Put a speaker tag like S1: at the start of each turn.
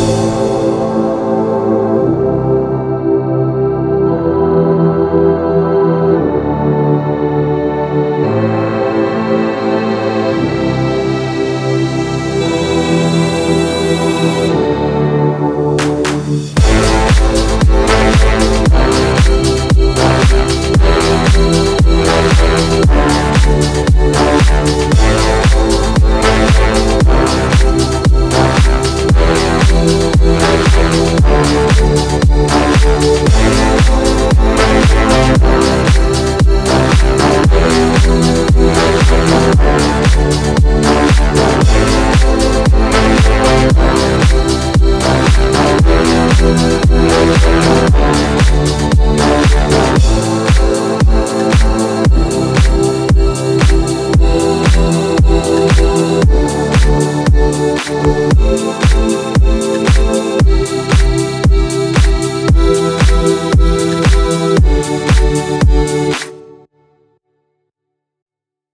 S1: Thank you. Thank